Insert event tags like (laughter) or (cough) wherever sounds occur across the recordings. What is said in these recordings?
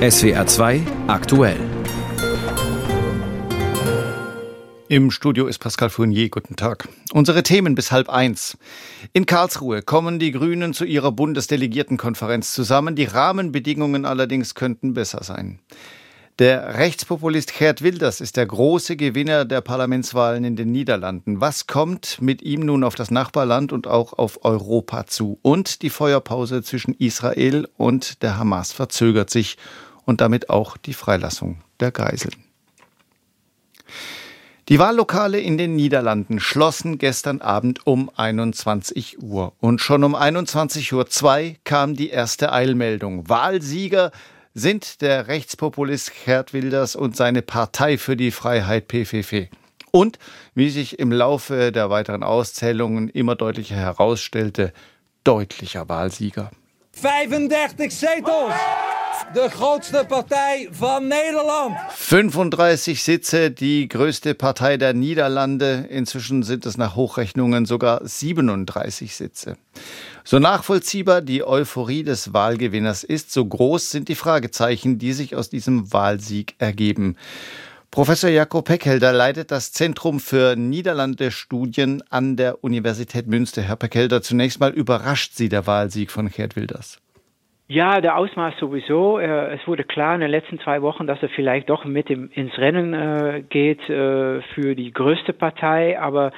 SWR 2 aktuell. Im Studio ist Pascal Fournier. Guten Tag. Unsere Themen bis halb eins. In Karlsruhe kommen die Grünen zu ihrer Bundesdelegiertenkonferenz zusammen. Die Rahmenbedingungen allerdings könnten besser sein. Der Rechtspopulist Gerd Wilders ist der große Gewinner der Parlamentswahlen in den Niederlanden. Was kommt mit ihm nun auf das Nachbarland und auch auf Europa zu? Und die Feuerpause zwischen Israel und der Hamas verzögert sich und damit auch die Freilassung der Geiseln. Die Wahllokale in den Niederlanden schlossen gestern Abend um 21 Uhr. Und schon um 21.02 Uhr kam die erste Eilmeldung. Wahlsieger sind der Rechtspopulist Gerd Wilders und seine Partei für die Freiheit PVV. Und, wie sich im Laufe der weiteren Auszählungen immer deutlicher herausstellte, deutlicher Wahlsieger. 35 Zetels! De grootste Partei van Nederland. 35 Sitze, die größte Partei der Niederlande. Inzwischen sind es nach Hochrechnungen sogar 37 Sitze. So nachvollziehbar die Euphorie des Wahlgewinners ist, so groß sind die Fragezeichen, die sich aus diesem Wahlsieg ergeben. Professor Jakob Peckhelder leitet das Zentrum für Niederlande-Studien an der Universität Münster. Herr Peckhelder, zunächst mal überrascht Sie der Wahlsieg von Gerd Wilders? Ja, der Ausmaß sowieso. Es wurde klar in den letzten zwei Wochen, dass er vielleicht doch mit ins Rennen äh, geht äh, für die größte Partei, aber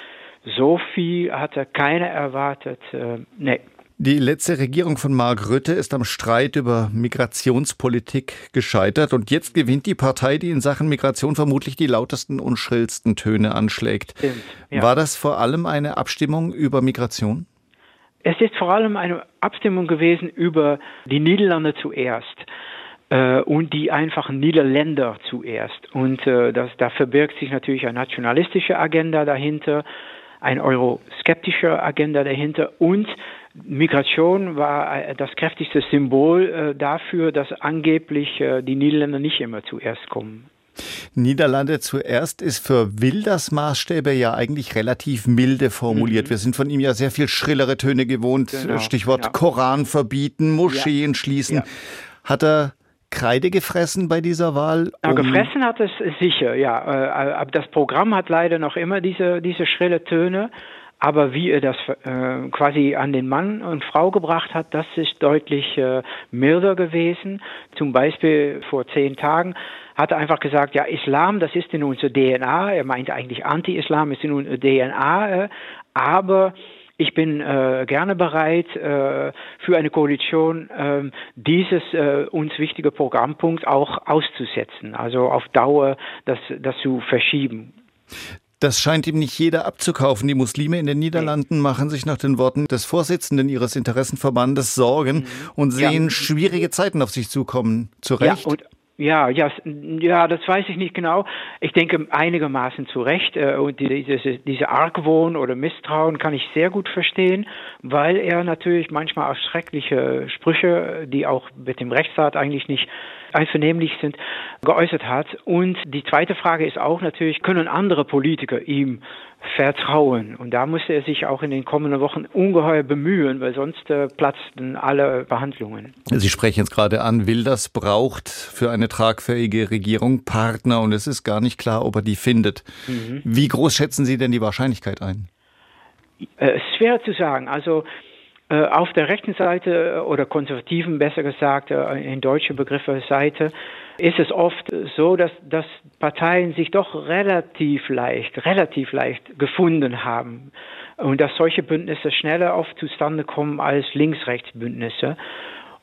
so viel hatte keiner erwartet. Äh, nee. Die letzte Regierung von Mark Rütte ist am Streit über Migrationspolitik gescheitert und jetzt gewinnt die Partei, die in Sachen Migration vermutlich die lautesten und schrillsten Töne anschlägt. Stimmt, ja. War das vor allem eine Abstimmung über Migration? Es ist vor allem eine Abstimmung gewesen über die Niederlande zuerst äh, und die einfachen Niederländer zuerst. Und äh, das, da verbirgt sich natürlich eine nationalistische Agenda dahinter, eine euroskeptische Agenda dahinter und Migration war äh, das kräftigste Symbol äh, dafür, dass angeblich äh, die Niederländer nicht immer zuerst kommen. Niederlande zuerst ist für Wilders Maßstäbe ja eigentlich relativ milde formuliert. Mhm. Wir sind von ihm ja sehr viel schrillere Töne gewohnt. Genau, Stichwort ja. Koran verbieten, Moscheen ja. schließen. Ja. Hat er Kreide gefressen bei dieser Wahl? Um gefressen hat es sicher, ja. Äh, aber das Programm hat leider noch immer diese, diese schrille Töne. Aber wie er das äh, quasi an den Mann und Frau gebracht hat, das ist deutlich äh, milder gewesen. Zum Beispiel vor zehn Tagen hat er einfach gesagt, ja, Islam, das ist in unserer DNA. Er meinte eigentlich Anti-Islam ist in unserer DNA. Äh, aber ich bin äh, gerne bereit, äh, für eine Koalition äh, dieses äh, uns wichtige Programmpunkt auch auszusetzen, also auf Dauer das, das zu verschieben. Das scheint ihm nicht jeder abzukaufen. Die Muslime in den Niederlanden machen sich nach den Worten des Vorsitzenden ihres Interessenverbandes Sorgen mhm. und sehen ja. schwierige Zeiten auf sich zukommen. Zu Recht. Ja, ja, ja, ja, das weiß ich nicht genau. Ich denke einigermaßen zu Recht. Äh, und diese, diese Argwohn oder Misstrauen kann ich sehr gut verstehen, weil er natürlich manchmal auch schreckliche Sprüche, die auch mit dem Rechtsstaat eigentlich nicht einvernehmlich sind, geäußert hat. Und die zweite Frage ist auch natürlich, können andere Politiker ihm vertrauen? Und da muss er sich auch in den kommenden Wochen ungeheuer bemühen, weil sonst äh, platzten alle Behandlungen. Sie sprechen jetzt gerade an, Wilders braucht für eine tragfähige Regierung Partner und es ist gar nicht klar, ob er die findet. Mhm. Wie groß schätzen Sie denn die Wahrscheinlichkeit ein? Äh, schwer zu sagen. Also auf der rechten Seite äh, oder konservativen, besser gesagt, äh, in deutsche Begriffe Seite, ist es oft so, dass, dass Parteien sich doch relativ leicht, relativ leicht gefunden haben und dass solche Bündnisse schneller oft zustande kommen als Links-Rechts-Bündnisse.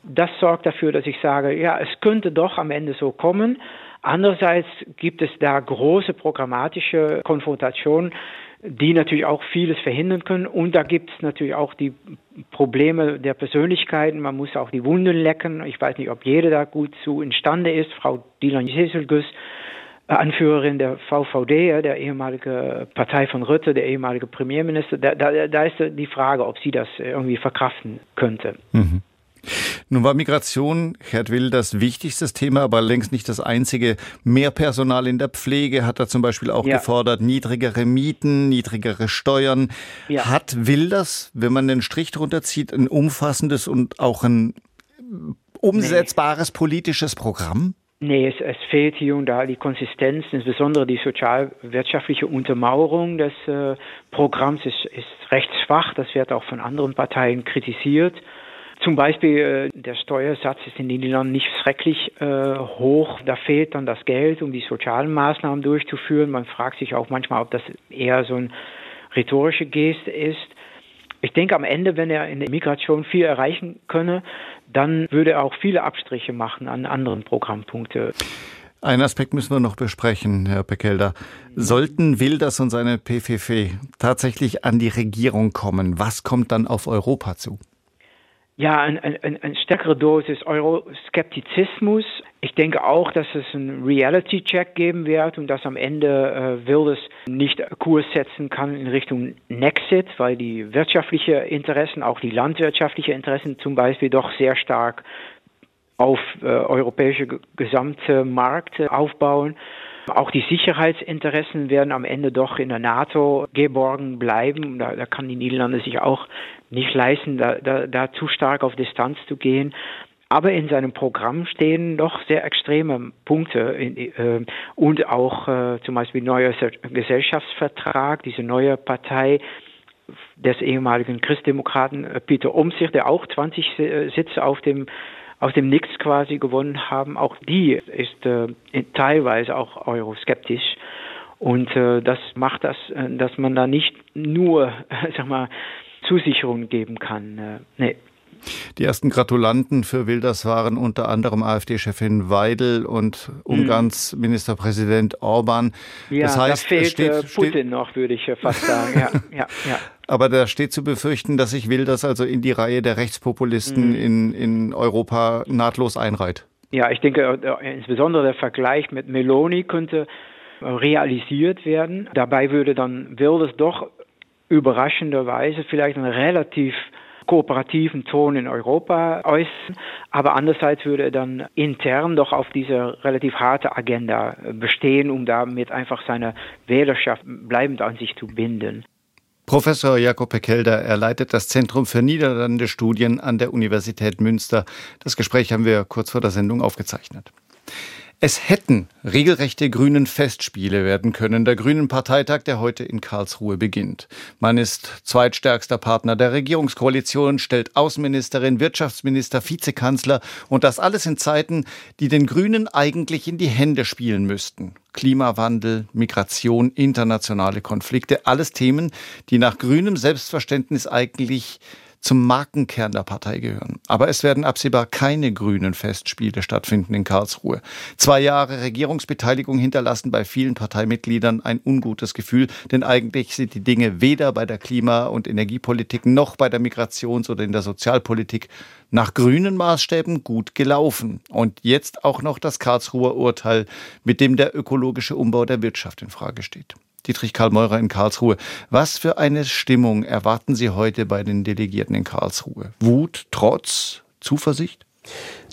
Das sorgt dafür, dass ich sage, ja, es könnte doch am Ende so kommen. Andererseits gibt es da große programmatische Konfrontationen, die natürlich auch vieles verhindern können. Und da gibt es natürlich auch die Probleme der Persönlichkeiten. Man muss auch die Wunden lecken. Ich weiß nicht, ob jeder da gut zu imstande ist. Frau Dilan Jeselgus, äh, Anführerin der VVD, der ehemalige Partei von Rütte, der ehemalige Premierminister, da, da, da ist die Frage, ob sie das irgendwie verkraften könnte. Mhm. Nun war Migration, Gerd Will, das wichtigste Thema, aber längst nicht das einzige. Mehr Personal in der Pflege hat er zum Beispiel auch ja. gefordert, niedrigere Mieten, niedrigere Steuern. Ja. Hat Wilders, wenn man den Strich drunter zieht, ein umfassendes und auch ein umsetzbares nee. politisches Programm? Nee, es, es, fehlt hier und da die Konsistenz, insbesondere die sozialwirtschaftliche Untermauerung des äh, Programms ist, ist recht schwach. Das wird auch von anderen Parteien kritisiert. Zum Beispiel äh, der Steuersatz ist in den Niederlanden nicht schrecklich äh, hoch. Da fehlt dann das Geld, um die sozialen Maßnahmen durchzuführen. Man fragt sich auch manchmal, ob das eher so ein rhetorische Geste ist. Ich denke am Ende, wenn er in der Migration viel erreichen könne, dann würde er auch viele Abstriche machen an anderen Programmpunkten. Ein Aspekt müssen wir noch besprechen, Herr Bekelder. Sollten Wilders und seine PVV tatsächlich an die Regierung kommen, was kommt dann auf Europa zu? Ja, eine ein, ein stärkere Dosis Euroskeptizismus. Ich denke auch, dass es einen Reality-Check geben wird und dass am Ende äh, Wilders nicht Kurs setzen kann in Richtung Nexit, weil die wirtschaftlichen Interessen, auch die landwirtschaftlichen Interessen zum Beispiel doch sehr stark auf äh, europäische gesamte Markt aufbauen. Auch die Sicherheitsinteressen werden am Ende doch in der NATO geborgen bleiben. Da, da kann die Niederlande sich auch nicht leisten, da, da, da zu stark auf Distanz zu gehen. Aber in seinem Programm stehen doch sehr extreme Punkte in, äh, und auch äh, zum Beispiel neuer Gesellschaftsvertrag, diese neue Partei des ehemaligen Christdemokraten äh, Peter Umsicht, der auch 20 äh, Sitze auf dem aus dem Nix quasi gewonnen haben, auch die ist äh, teilweise auch euroskeptisch. Und äh, das macht das, äh, dass man da nicht nur, (laughs) sag mal, Zusicherungen geben kann. Äh, nee. Die ersten Gratulanten für Wilders waren unter anderem AfD-Chefin Weidel und Ungarns mhm. Ministerpräsident Orban. Ja, das heißt, da fehlt steht, äh, Putin steht, noch, würde ich fast sagen. ja, ja, ja. Aber da steht zu befürchten, dass sich Wilders also in die Reihe der Rechtspopulisten mhm. in, in Europa nahtlos einreiht. Ja, ich denke, äh, insbesondere der Vergleich mit Meloni könnte realisiert werden. Dabei würde dann Wilders doch überraschenderweise vielleicht einen relativ kooperativen Ton in Europa äußern, aber andererseits würde er dann intern doch auf diese relativ harte Agenda bestehen, um damit einfach seine Wählerschaft bleibend an sich zu binden. Professor Jakob Pekelder, er leitet das Zentrum für Niederlande Studien an der Universität Münster. Das Gespräch haben wir kurz vor der Sendung aufgezeichnet. Es hätten regelrechte grünen Festspiele werden können, der Grünen Parteitag, der heute in Karlsruhe beginnt. Man ist zweitstärkster Partner der Regierungskoalition, stellt Außenministerin, Wirtschaftsminister, Vizekanzler und das alles in Zeiten, die den Grünen eigentlich in die Hände spielen müssten. Klimawandel, Migration, internationale Konflikte, alles Themen, die nach grünem Selbstverständnis eigentlich zum Markenkern der Partei gehören. Aber es werden absehbar keine grünen Festspiele stattfinden in Karlsruhe. Zwei Jahre Regierungsbeteiligung hinterlassen bei vielen Parteimitgliedern ein ungutes Gefühl, denn eigentlich sind die Dinge weder bei der Klima- und Energiepolitik noch bei der Migrations- oder in der Sozialpolitik nach grünen Maßstäben gut gelaufen. Und jetzt auch noch das Karlsruher Urteil, mit dem der ökologische Umbau der Wirtschaft in Frage steht. Dietrich Karl Meurer in Karlsruhe. Was für eine Stimmung erwarten Sie heute bei den Delegierten in Karlsruhe? Wut, Trotz, Zuversicht?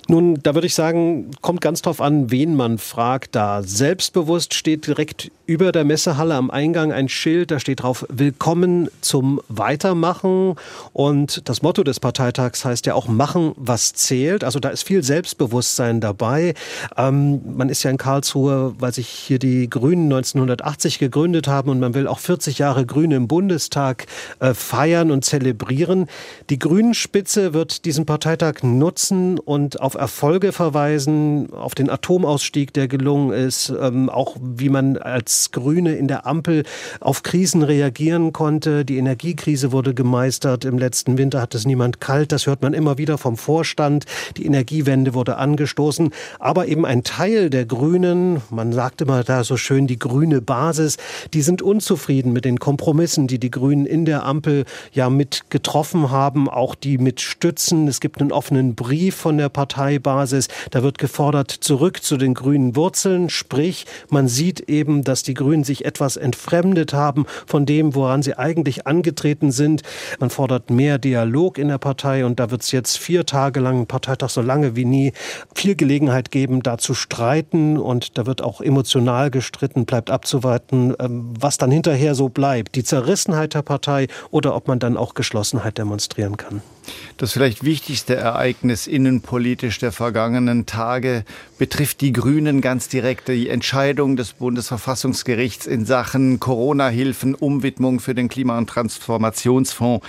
Nun, da würde ich sagen, kommt ganz drauf an, wen man fragt da. Selbstbewusst steht direkt über der Messehalle am Eingang ein Schild, da steht drauf Willkommen zum Weitermachen. Und das Motto des Parteitags heißt ja auch Machen, was zählt. Also da ist viel Selbstbewusstsein dabei. Ähm, man ist ja in Karlsruhe, weil sich hier die Grünen 1980 gegründet haben und man will auch 40 Jahre Grüne im Bundestag äh, feiern und zelebrieren. Die Grünen-Spitze wird diesen Parteitag nutzen und auf Erfolge verweisen, auf den Atomausstieg, der gelungen ist, ähm, auch wie man als Grüne in der Ampel auf Krisen reagieren konnte. Die Energiekrise wurde gemeistert. Im letzten Winter hat es niemand kalt. Das hört man immer wieder vom Vorstand. Die Energiewende wurde angestoßen. Aber eben ein Teil der Grünen, man sagt immer da so schön die grüne Basis, die sind unzufrieden mit den Kompromissen, die die Grünen in der Ampel ja mit getroffen haben, auch die mit stützen. Es gibt einen offenen Brief von der Partei Parteibasis. Da wird gefordert, zurück zu den grünen Wurzeln. Sprich, man sieht eben, dass die Grünen sich etwas entfremdet haben von dem, woran sie eigentlich angetreten sind. Man fordert mehr Dialog in der Partei und da wird es jetzt vier Tage lang, ein Parteitag so lange wie nie, viel Gelegenheit geben, da zu streiten und da wird auch emotional gestritten, bleibt abzuwarten, ähm, was dann hinterher so bleibt. Die Zerrissenheit der Partei oder ob man dann auch Geschlossenheit demonstrieren kann. Das vielleicht wichtigste Ereignis innenpolitisch der vergangenen Tage betrifft die Grünen ganz direkt. Die Entscheidung des Bundesverfassungsgerichts in Sachen Corona-Hilfen, Umwidmung für den Klima- und Transformationsfonds.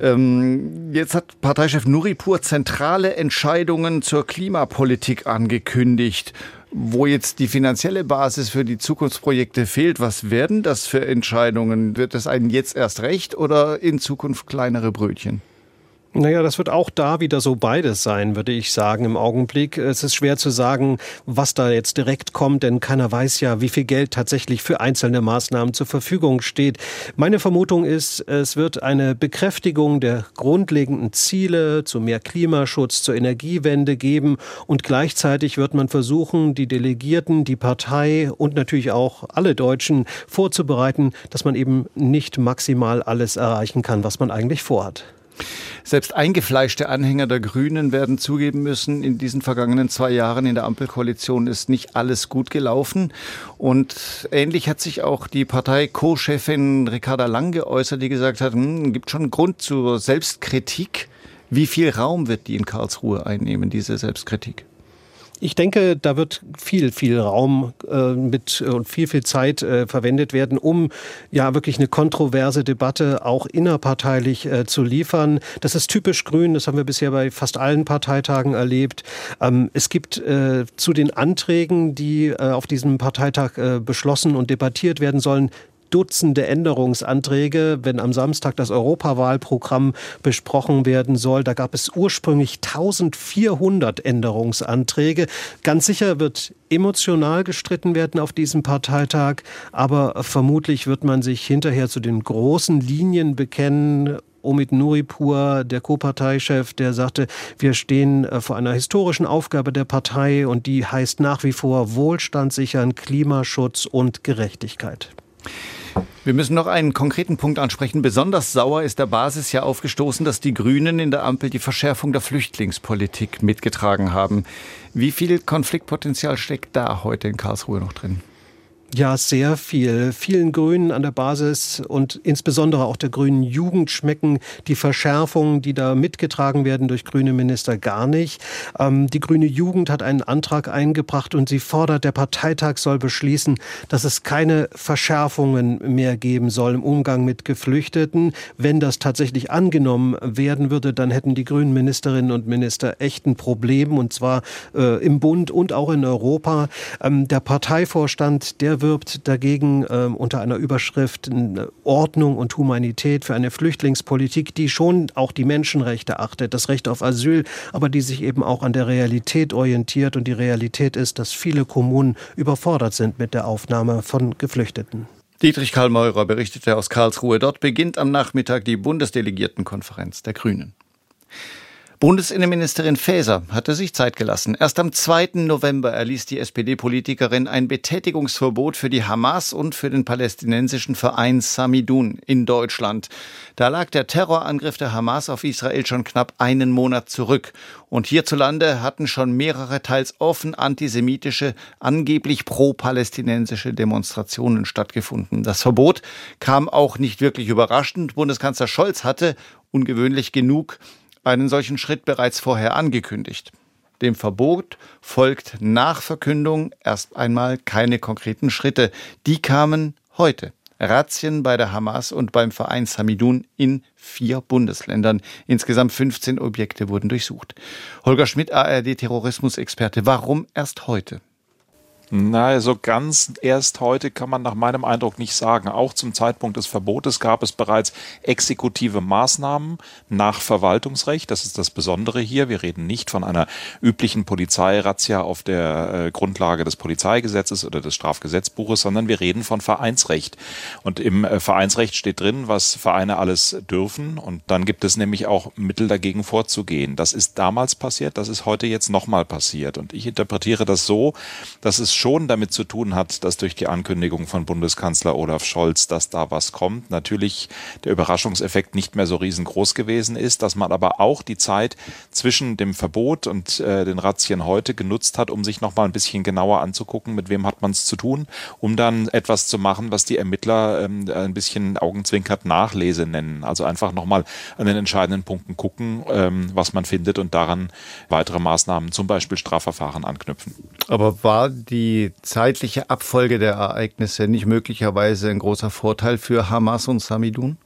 Ähm, jetzt hat Parteichef Nuripur zentrale Entscheidungen zur Klimapolitik angekündigt wo jetzt die finanzielle Basis für die Zukunftsprojekte fehlt, was werden das für Entscheidungen? Wird es einen jetzt erst recht oder in Zukunft kleinere Brötchen? Naja, das wird auch da wieder so beides sein, würde ich sagen, im Augenblick. Es ist schwer zu sagen, was da jetzt direkt kommt, denn keiner weiß ja, wie viel Geld tatsächlich für einzelne Maßnahmen zur Verfügung steht. Meine Vermutung ist, es wird eine Bekräftigung der grundlegenden Ziele zu mehr Klimaschutz, zur Energiewende geben und gleichzeitig wird man versuchen, die Delegierten, die Partei und natürlich auch alle Deutschen vorzubereiten, dass man eben nicht maximal alles erreichen kann, was man eigentlich vorhat. Selbst eingefleischte Anhänger der Grünen werden zugeben müssen, in diesen vergangenen zwei Jahren in der Ampelkoalition ist nicht alles gut gelaufen. Und ähnlich hat sich auch die Partei Co-Chefin Ricarda Lang geäußert, die gesagt hat, hm, gibt schon Grund zur Selbstkritik. Wie viel Raum wird die in Karlsruhe einnehmen, diese Selbstkritik? Ich denke, da wird viel, viel Raum äh, mit und viel, viel Zeit äh, verwendet werden, um ja wirklich eine kontroverse Debatte auch innerparteilich äh, zu liefern. Das ist typisch grün, das haben wir bisher bei fast allen Parteitagen erlebt. Ähm, es gibt äh, zu den Anträgen, die äh, auf diesem Parteitag äh, beschlossen und debattiert werden sollen, Dutzende Änderungsanträge, wenn am Samstag das Europawahlprogramm besprochen werden soll. Da gab es ursprünglich 1400 Änderungsanträge. Ganz sicher wird emotional gestritten werden auf diesem Parteitag, aber vermutlich wird man sich hinterher zu den großen Linien bekennen Omid Nuripur, der Co-Parteichef, der sagte, wir stehen äh, vor einer historischen Aufgabe der Partei und die heißt nach wie vor Wohlstand sichern, Klimaschutz und Gerechtigkeit. Wir müssen noch einen konkreten Punkt ansprechen. Besonders sauer ist der Basis ja aufgestoßen, dass die Grünen in der Ampel die Verschärfung der Flüchtlingspolitik mitgetragen haben. Wie viel Konfliktpotenzial steckt da heute in Karlsruhe noch drin? Ja, sehr viel. Vielen Grünen an der Basis und insbesondere auch der grünen Jugend schmecken die Verschärfungen, die da mitgetragen werden durch grüne Minister, gar nicht. Ähm, die grüne Jugend hat einen Antrag eingebracht und sie fordert, der Parteitag soll beschließen, dass es keine Verschärfungen mehr geben soll im Umgang mit Geflüchteten. Wenn das tatsächlich angenommen werden würde, dann hätten die grünen Ministerinnen und Minister echt ein Problem und zwar äh, im Bund und auch in Europa. Ähm, der Parteivorstand, der wirbt dagegen äh, unter einer Überschrift äh, Ordnung und Humanität für eine Flüchtlingspolitik, die schon auch die Menschenrechte achtet, das Recht auf Asyl, aber die sich eben auch an der Realität orientiert. Und die Realität ist, dass viele Kommunen überfordert sind mit der Aufnahme von Geflüchteten. Dietrich Karl Meurer berichtete aus Karlsruhe. Dort beginnt am Nachmittag die Bundesdelegiertenkonferenz der Grünen. Bundesinnenministerin Faeser hatte sich Zeit gelassen. Erst am 2. November erließ die SPD-Politikerin ein Betätigungsverbot für die Hamas und für den palästinensischen Verein Samidun in Deutschland. Da lag der Terrorangriff der Hamas auf Israel schon knapp einen Monat zurück. Und hierzulande hatten schon mehrere teils offen antisemitische, angeblich pro-palästinensische Demonstrationen stattgefunden. Das Verbot kam auch nicht wirklich überraschend. Bundeskanzler Scholz hatte, ungewöhnlich genug, einen solchen Schritt bereits vorher angekündigt. Dem Verbot folgt nach Verkündung erst einmal keine konkreten Schritte. Die kamen heute. Razzien bei der Hamas und beim Verein Samidun in vier Bundesländern. Insgesamt 15 Objekte wurden durchsucht. Holger Schmidt, ARD-Terrorismusexperte. Warum erst heute? Na, so ganz erst heute kann man nach meinem Eindruck nicht sagen. Auch zum Zeitpunkt des Verbotes gab es bereits exekutive Maßnahmen nach Verwaltungsrecht. Das ist das Besondere hier. Wir reden nicht von einer üblichen Polizeirazzia auf der äh, Grundlage des Polizeigesetzes oder des Strafgesetzbuches, sondern wir reden von Vereinsrecht. Und im äh, Vereinsrecht steht drin, was Vereine alles dürfen. Und dann gibt es nämlich auch Mittel dagegen vorzugehen. Das ist damals passiert, das ist heute jetzt nochmal passiert. Und ich interpretiere das so, dass es schon damit zu tun hat, dass durch die Ankündigung von Bundeskanzler Olaf Scholz, dass da was kommt, natürlich der Überraschungseffekt nicht mehr so riesengroß gewesen ist, dass man aber auch die Zeit zwischen dem Verbot und äh, den Razzien heute genutzt hat, um sich nochmal ein bisschen genauer anzugucken, mit wem hat man es zu tun, um dann etwas zu machen, was die Ermittler ähm, ein bisschen augenzwinkert Nachlese nennen. Also einfach nochmal an den entscheidenden Punkten gucken, ähm, was man findet und daran weitere Maßnahmen, zum Beispiel Strafverfahren anknüpfen. Aber war die zeitliche Abfolge der Ereignisse nicht möglicherweise ein großer Vorteil für Hamas und Samidun?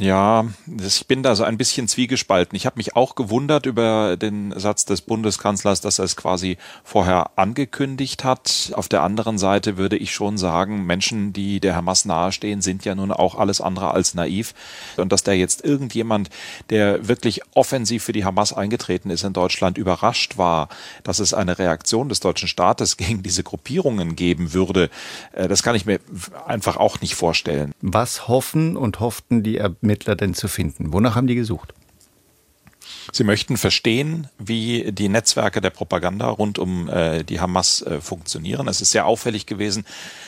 Ja, ich bin da so ein bisschen zwiegespalten. Ich habe mich auch gewundert über den Satz des Bundeskanzlers, dass er es quasi vorher angekündigt hat. Auf der anderen Seite würde ich schon sagen, Menschen, die der Hamas nahestehen, sind ja nun auch alles andere als naiv. Und dass da jetzt irgendjemand, der wirklich offensiv für die Hamas eingetreten ist in Deutschland, überrascht war, dass es eine Reaktion des deutschen Staates (laughs) gegen diese Gruppierungen geben würde, äh, das kann ich mir einfach auch nicht vorstellen. Was hoffen und hofften die Ermittler denn zu finden? Wonach haben die gesucht? Sie möchten verstehen, wie die Netzwerke der Propaganda rund um äh, die Hamas äh, funktionieren. Es ist sehr auffällig gewesen,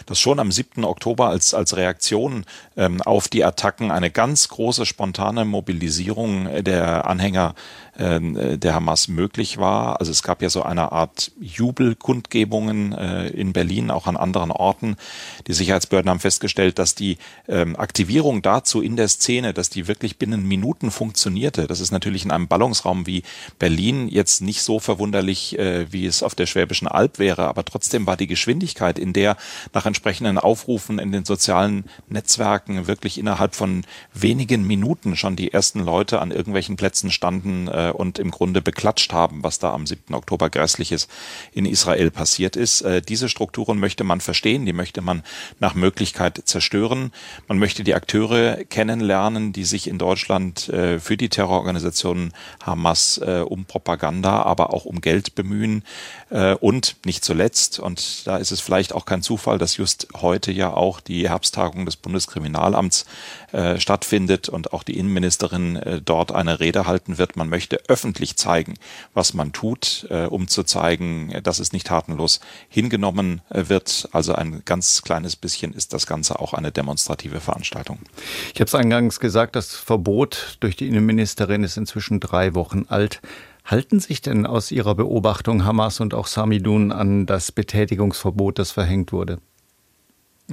dass schon am 7. Oktober als, als Reaktion ähm, auf die Attacken eine ganz große spontane Mobilisierung der Anhänger ähm, äh, der Hamas möglich war. Also es gab ja so eine Art Jubelkundgebungen äh, in Berlin, auch an anderen Orten. Die Sicherheitsbehörden haben festgestellt, dass die ähm, Aktivierung dazu in der Szene, dass die wirklich binnen Minuten funktionierte. Das ist natürlich in einem Ballungsraum wie Berlin jetzt nicht so verwunderlich, äh, wie es auf der Schwäbischen Alb wäre, aber trotzdem war die Geschwindigkeit, in der nach entsprechenden Aufrufen in den sozialen Netzwerken wirklich innerhalb von wenigen Minuten schon die ersten Leute an irgendwelchen Plätzen standen, äh, und im Grunde beklatscht haben, was da am 7. Oktober Grässliches in Israel passiert ist. Äh, diese Strukturen möchte man verstehen, die möchte man nach Möglichkeit zerstören. Man möchte die Akteure kennenlernen, die sich in Deutschland äh, für die Terrororganisation Hamas äh, um Propaganda, aber auch um Geld bemühen. Äh, und nicht zuletzt, und da ist es vielleicht auch kein Zufall, dass just heute ja auch die Herbsttagung des Bundeskriminalamts äh, stattfindet und auch die Innenministerin äh, dort eine Rede halten wird. Man möchte öffentlich zeigen, was man tut, äh, um zu zeigen, dass es nicht tatenlos hingenommen äh, wird. Also ein ganz kleines bisschen ist das Ganze auch eine demonstrative Veranstaltung. Ich habe es eingangs gesagt, das Verbot durch die Innenministerin ist inzwischen drei Wochen alt. Halten sich denn aus Ihrer Beobachtung Hamas und auch Samidun an das Betätigungsverbot, das verhängt wurde?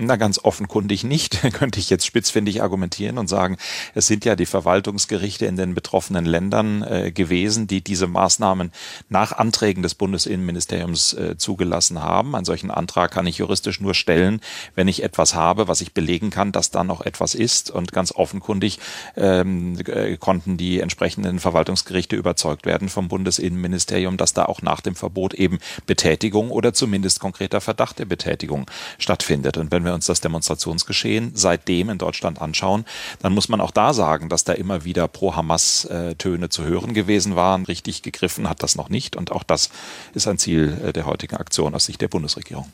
Na, ganz offenkundig nicht, (laughs) könnte ich jetzt spitzfindig argumentieren und sagen, es sind ja die Verwaltungsgerichte in den betroffenen Ländern äh, gewesen, die diese Maßnahmen nach Anträgen des Bundesinnenministeriums äh, zugelassen haben. Einen solchen Antrag kann ich juristisch nur stellen, wenn ich etwas habe, was ich belegen kann, dass da noch etwas ist. Und ganz offenkundig ähm, äh, konnten die entsprechenden Verwaltungsgerichte überzeugt werden vom Bundesinnenministerium, dass da auch nach dem Verbot eben Betätigung oder zumindest konkreter Verdacht der Betätigung stattfindet. Und wenn wir wir uns das Demonstrationsgeschehen seitdem in Deutschland anschauen, dann muss man auch da sagen, dass da immer wieder Pro-Hamas-Töne zu hören gewesen waren. Richtig gegriffen hat das noch nicht. Und auch das ist ein Ziel äh, der heutigen Aktion aus Sicht der Bundesregierung.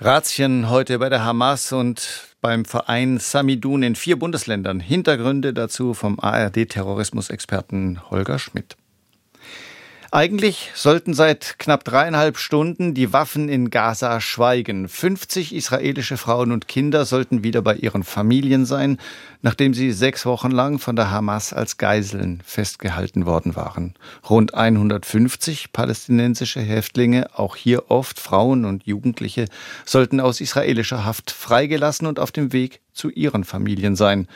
Razzien heute bei der Hamas und beim Verein Samidun in vier Bundesländern. Hintergründe dazu vom ARD-Terrorismusexperten Holger Schmidt. Eigentlich sollten seit knapp dreieinhalb Stunden die Waffen in Gaza schweigen. 50 israelische Frauen und Kinder sollten wieder bei ihren Familien sein, nachdem sie sechs Wochen lang von der Hamas als Geiseln festgehalten worden waren. Rund 150 palästinensische Häftlinge, auch hier oft Frauen und Jugendliche, sollten aus israelischer Haft freigelassen und auf dem Weg zu ihren Familien sein.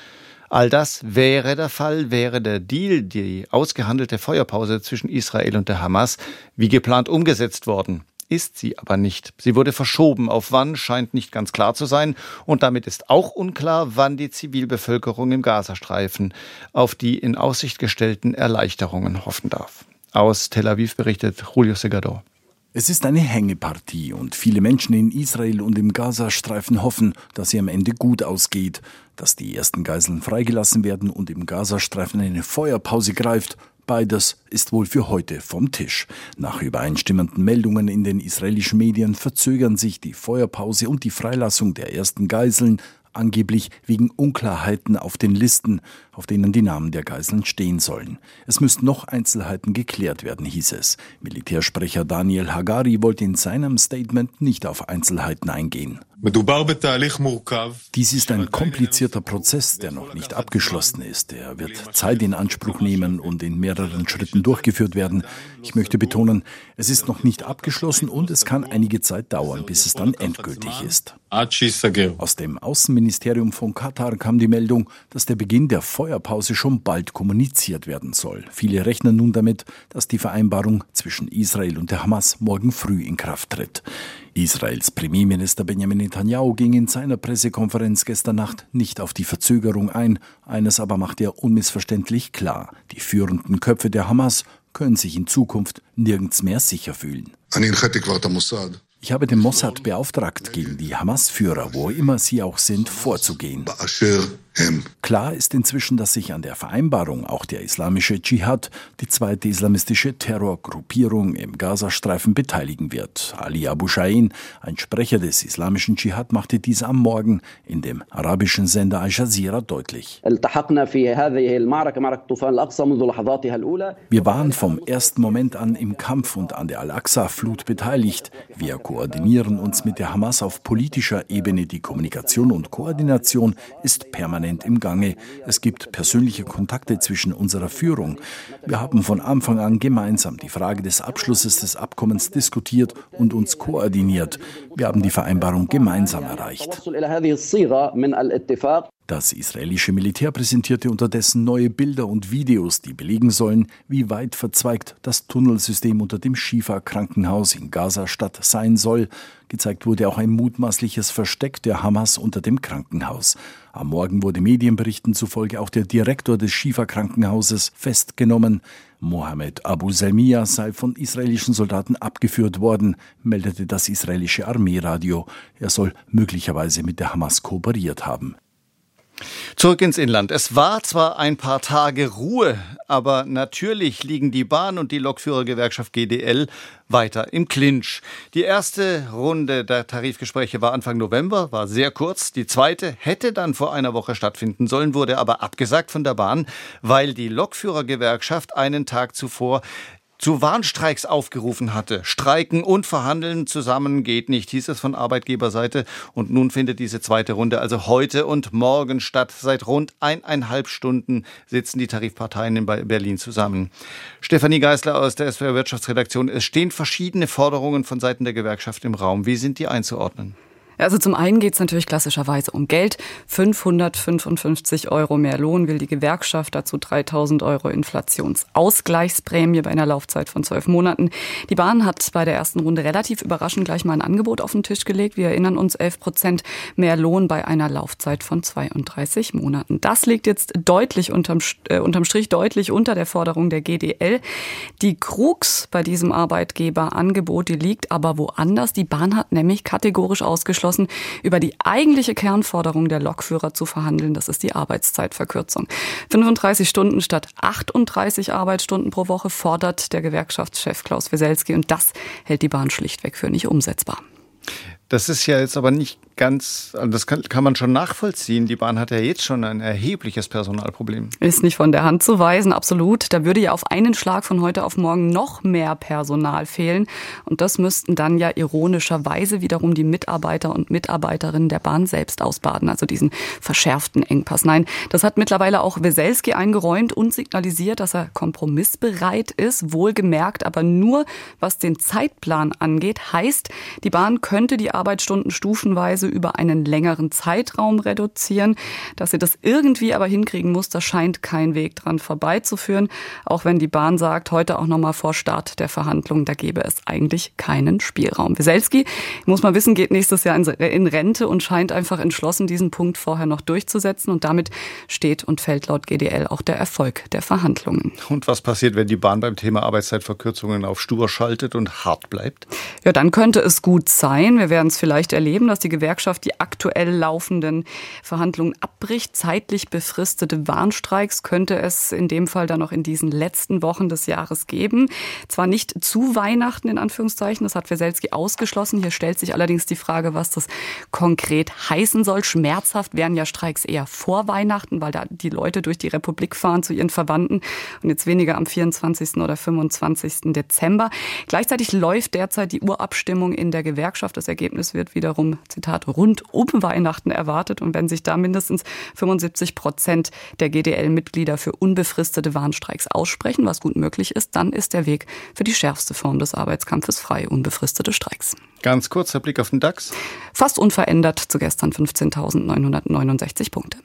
All das wäre der Fall, wäre der Deal, die ausgehandelte Feuerpause zwischen Israel und der Hamas, wie geplant umgesetzt worden. Ist sie aber nicht. Sie wurde verschoben. Auf wann scheint nicht ganz klar zu sein. Und damit ist auch unklar, wann die Zivilbevölkerung im Gazastreifen auf die in Aussicht gestellten Erleichterungen hoffen darf. Aus Tel Aviv berichtet Julio Segador. Es ist eine Hängepartie und viele Menschen in Israel und im Gazastreifen hoffen, dass sie am Ende gut ausgeht, dass die ersten Geiseln freigelassen werden und im Gazastreifen eine Feuerpause greift. Beides ist wohl für heute vom Tisch. Nach übereinstimmenden Meldungen in den israelischen Medien verzögern sich die Feuerpause und die Freilassung der ersten Geiseln angeblich wegen Unklarheiten auf den Listen, auf denen die Namen der Geiseln stehen sollen. Es müssten noch Einzelheiten geklärt werden, hieß es. Militärsprecher Daniel Hagari wollte in seinem Statement nicht auf Einzelheiten eingehen. Dies ist ein komplizierter Prozess, der noch nicht abgeschlossen ist. Er wird Zeit in Anspruch nehmen und in mehreren Schritten durchgeführt werden. Ich möchte betonen, es ist noch nicht abgeschlossen und es kann einige Zeit dauern, bis es dann endgültig ist. Aus dem Außenministerium von Katar kam die Meldung, dass der Beginn der Feuerpause schon bald kommuniziert werden soll. Viele rechnen nun damit, dass die Vereinbarung zwischen Israel und der Hamas morgen früh in Kraft tritt. Israels Premierminister Benjamin Netanyahu ging in seiner Pressekonferenz gestern Nacht nicht auf die Verzögerung ein. Eines aber macht er unmissverständlich klar. Die führenden Köpfe der Hamas können sich in Zukunft nirgends mehr sicher fühlen. Ich habe den Mossad beauftragt, gegen die Hamas-Führer, wo immer sie auch sind, vorzugehen. Klar ist inzwischen, dass sich an der Vereinbarung auch der islamische Dschihad, die zweite islamistische Terrorgruppierung im Gazastreifen, beteiligen wird. Ali Abu Shain, ein Sprecher des islamischen Dschihad, machte dies am Morgen in dem arabischen Sender Al Jazeera deutlich. Wir waren vom ersten Moment an im Kampf und an der Al-Aqsa-Flut beteiligt. Wir koordinieren uns mit der Hamas auf politischer Ebene. Die Kommunikation und Koordination ist permanent permanent im Gange. Es gibt persönliche Kontakte zwischen unserer Führung. Wir haben von Anfang an gemeinsam die Frage des Abschlusses des Abkommens diskutiert und uns koordiniert. Wir haben die Vereinbarung gemeinsam erreicht. Das israelische Militär präsentierte unterdessen neue Bilder und Videos, die belegen sollen, wie weit verzweigt das Tunnelsystem unter dem Shifa-Krankenhaus in Gaza-Stadt sein soll. Gezeigt wurde auch ein mutmaßliches Versteck der Hamas unter dem Krankenhaus. Am Morgen wurde Medienberichten zufolge auch der Direktor des Shifa-Krankenhauses festgenommen. Mohammed Abu Salmiya sei von israelischen Soldaten abgeführt worden, meldete das israelische Armeeradio. Er soll möglicherweise mit der Hamas kooperiert haben. Zurück ins Inland. Es war zwar ein paar Tage Ruhe, aber natürlich liegen die Bahn- und die Lokführergewerkschaft GDL weiter im Clinch. Die erste Runde der Tarifgespräche war Anfang November, war sehr kurz. Die zweite hätte dann vor einer Woche stattfinden sollen, wurde aber abgesagt von der Bahn, weil die Lokführergewerkschaft einen Tag zuvor zu Warnstreiks aufgerufen hatte. Streiken und Verhandeln zusammen geht nicht, hieß es von Arbeitgeberseite. Und nun findet diese zweite Runde also heute und morgen statt. Seit rund eineinhalb Stunden sitzen die Tarifparteien in Berlin zusammen. Stefanie Geisler aus der SWR Wirtschaftsredaktion. Es stehen verschiedene Forderungen von Seiten der Gewerkschaft im Raum. Wie sind die einzuordnen? Also zum einen geht es natürlich klassischerweise um Geld. 555 Euro mehr Lohn will die Gewerkschaft, dazu 3000 Euro Inflationsausgleichsprämie bei einer Laufzeit von zwölf Monaten. Die Bahn hat bei der ersten Runde relativ überraschend gleich mal ein Angebot auf den Tisch gelegt. Wir erinnern uns 11 Prozent mehr Lohn bei einer Laufzeit von 32 Monaten. Das liegt jetzt deutlich unterm, äh, unterm Strich deutlich unter der Forderung der GDL. Die Krux bei diesem Arbeitgeberangebot, die liegt aber woanders. Die Bahn hat nämlich kategorisch ausgeschlossen, beschlossen, über die eigentliche Kernforderung der Lokführer zu verhandeln. Das ist die Arbeitszeitverkürzung. 35 Stunden statt 38 Arbeitsstunden pro Woche fordert der Gewerkschaftschef Klaus Weselski und das hält die Bahn schlichtweg für nicht umsetzbar. Das ist ja jetzt aber nicht ganz, also das kann, kann, man schon nachvollziehen. Die Bahn hat ja jetzt schon ein erhebliches Personalproblem. Ist nicht von der Hand zu weisen, absolut. Da würde ja auf einen Schlag von heute auf morgen noch mehr Personal fehlen. Und das müssten dann ja ironischerweise wiederum die Mitarbeiter und Mitarbeiterinnen der Bahn selbst ausbaden, also diesen verschärften Engpass. Nein, das hat mittlerweile auch Weselski eingeräumt und signalisiert, dass er kompromissbereit ist, wohlgemerkt, aber nur was den Zeitplan angeht, heißt, die Bahn könnte die Arbeitsstunden stufenweise über einen längeren Zeitraum reduzieren. Dass sie das irgendwie aber hinkriegen muss, da scheint kein Weg dran vorbeizuführen. Auch wenn die Bahn sagt, heute auch nochmal vor Start der Verhandlungen, da gäbe es eigentlich keinen Spielraum. Weselski, muss man wissen, geht nächstes Jahr in Rente und scheint einfach entschlossen, diesen Punkt vorher noch durchzusetzen. Und damit steht und fällt laut GDL auch der Erfolg der Verhandlungen. Und was passiert, wenn die Bahn beim Thema Arbeitszeitverkürzungen auf stur schaltet und hart bleibt? Ja, dann könnte es gut sein. Wir werden es vielleicht erleben, dass die Gewerkschaft Gewerkschaft die aktuell laufenden Verhandlungen abbricht. Zeitlich befristete Warnstreiks könnte es in dem Fall dann noch in diesen letzten Wochen des Jahres geben. Zwar nicht zu Weihnachten in Anführungszeichen, das hat Weselski ausgeschlossen. Hier stellt sich allerdings die Frage, was das konkret heißen soll. Schmerzhaft wären ja Streiks eher vor Weihnachten, weil da die Leute durch die Republik fahren zu ihren Verwandten und jetzt weniger am 24. oder 25. Dezember. Gleichzeitig läuft derzeit die Urabstimmung in der Gewerkschaft. Das Ergebnis wird wiederum, Zitat, rund um Weihnachten erwartet. Und wenn sich da mindestens 75 Prozent der GDL-Mitglieder für unbefristete Warnstreiks aussprechen, was gut möglich ist, dann ist der Weg für die schärfste Form des Arbeitskampfes frei, unbefristete Streiks. Ganz kurzer Blick auf den DAX. Fast unverändert zu gestern 15.969 Punkte.